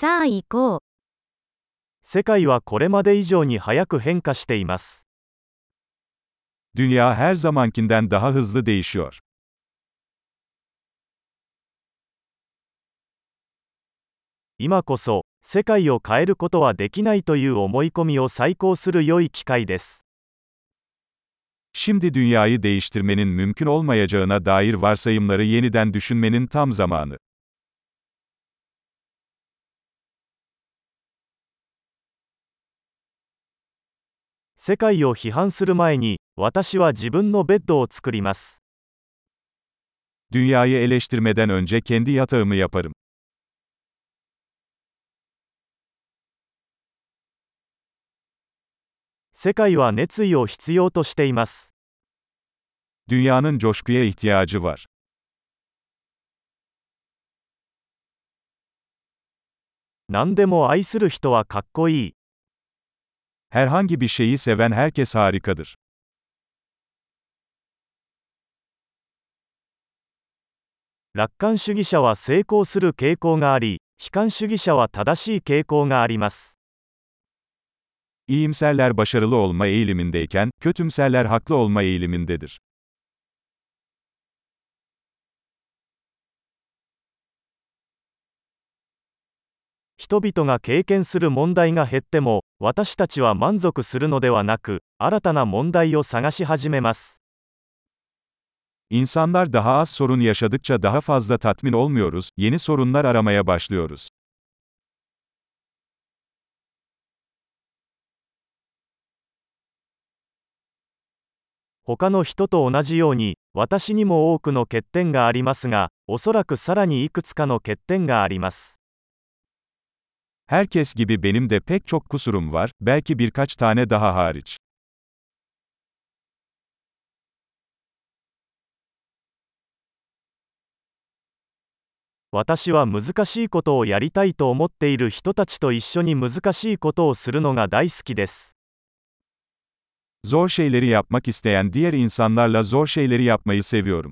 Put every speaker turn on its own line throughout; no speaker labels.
さあ行こう。
世界はこれまで以上に早く変化しています。
Dünya her zamankinden daha hızlı değişiyor.
今こそ、世界を変えることはできないという思い込みを再考する良い機会です。
Şimdi dünyayı değiştirmenin mümkün olmayacağına dair varsayımları yeniden düşünmenin tam zamanı.
世界を批判する前に、私は自分のベッドを作ります。
Dünyayı eleştirmeden önce kendi yatağımı yaparım.
世界は熱意を必要としています。
Dünyanın coşkuya ihtiyacı var.
何でも愛する人はかっこいい。
Herhangi bir şeyi seven herkes harikadır.
楽観主義者は成功する傾向があり、悲観主義者は正しい傾向があります。
İyimserler başarılı olma eğilimindeyken, kötümserler haklı olma eğilimindedir.
人々が経験する問題が減っても、私たちは満足するのではなく、新たな問題を探し始めます。
İnsanlar daha az sorun yaşadıkça daha fazla tatmin olmuyoruz, yeni sorunlar aramaya başlıyoruz.
他の人と同じように、私にも多くの欠点がありますが、おそらくさらにいくつかの欠点があります。
Herkes gibi benim de pek çok kusurum var, belki birkaç tane daha hariç.
私は難しいことをやりたいと思っている人たちと一緒に難しいことをするのが大好きです。
Zor şeyleri yapmak isteyen diğer insanlarla zor şeyleri yapmayı seviyorum.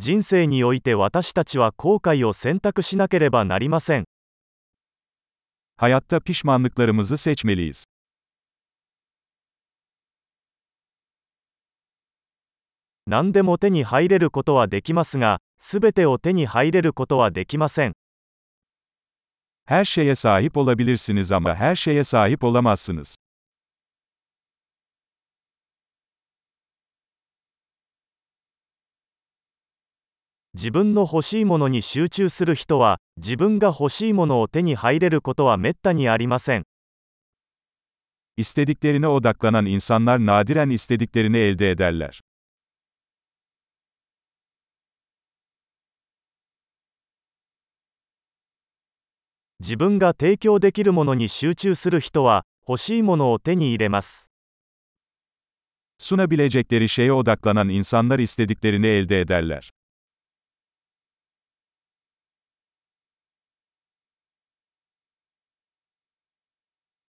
人生において私たちは後悔を選択しなければなりません。
Hayatta pişmanlıklarımızı seçmeliyiz.
何でも手に入れることはできますが、すべてを手に入れることはできません。
Her şeye sahip olabilirsiniz ama her şeye sahip olamazsınız.
自分の欲しいものに集中する人は、自分が欲しいものを手に入れることはめったにありません。
İstediklerine odaklanan insanlar nadiren istediklerini elde ederler.
自分が提供できるものに集中する人は、欲しいものを手に入れます。
Sunabilecekleri şeye odaklanan insanlar istediklerini elde ederler.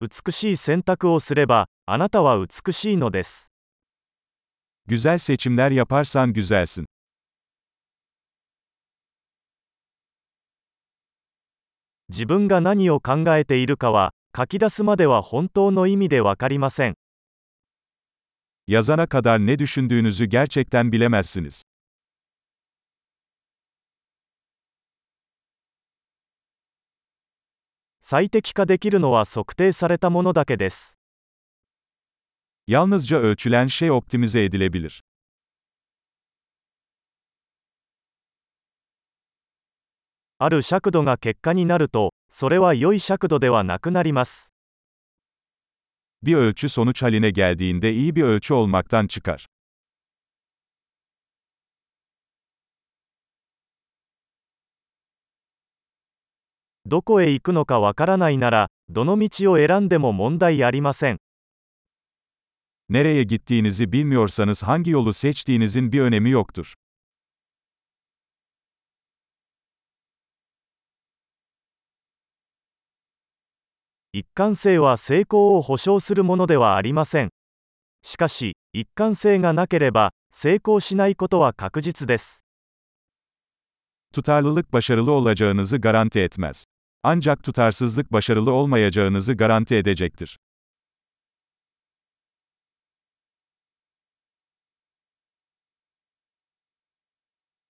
美しい選択をすれば、あなたは美しいのです。
Güzel seçimler yaparsan güzelsin.
自分が何を考えているかは、書き出すまでは本当の意味でわかりません。
Yazana kadar ne düşündüğünüzü gerçekten bilemezsiniz.
最適化できるのは測定されたものだけです。
Yalnızca ölçülen şey optimize edilebilir.
ある尺度が結果になると、それは良い尺度ではなくなります。
Bir ölçü sonuç haline geldiğinde iyi bir ölçü olmaktan çıkar.
どこへ行くのかわからないなら、どの道を選んでも問題ありません。
Nereye gittiğinizi bilmiyorsanız hangi yolu seçtiğinizin bir önemi yoktur.
一貫性は成功を保証するものではありません。しかし、一貫性がなければ、成功しないことは確実です。
Tutarlılık başarılı olacağınızı garanti etmez. Ancak tutarsızlık başarılı olmayacağınızı garanti edecektir.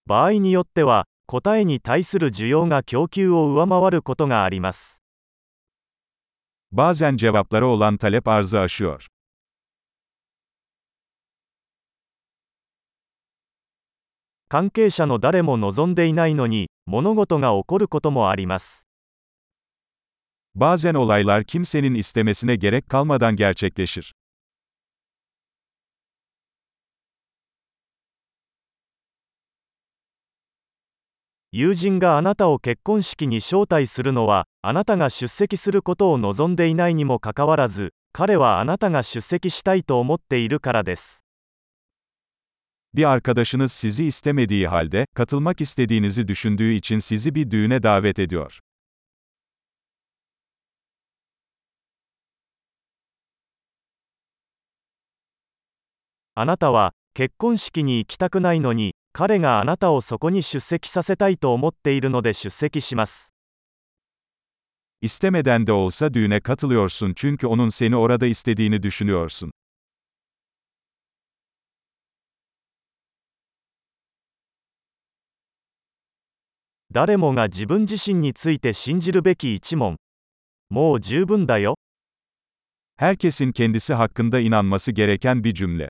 場合によっては、答えに対する需要が供給を上回ることがあります。
Bazen cevaplara olan talep arzı aşıyor.
関係者の誰も望んでいないのに、物事が起こることもあります。
Bazen olaylar kimsenin istemesine gerek kalmadan gerçekleşir.
友人があなたを結婚式に招待するのは、あなたが出席することを望んでいないにもかかわらず、彼はあなたが出席したいと思っているからです。
Bir arkadaşınız sizi istemediği halde, katılmak istediğinizi düşündüğü için sizi bir düğüne davet ediyor.
あなたは、結婚式に行きたくないのに、彼があなたをそこに出席させたいと思っているので出席します。
İstemeden de olsa düğüne katılıyorsun çünkü onun seni orada istediğini düşünüyorsun.
誰もが自分自身について信じるべき一問。もう十分だよ。
Herkesin kendisi hakkında inanması gereken bir cümle.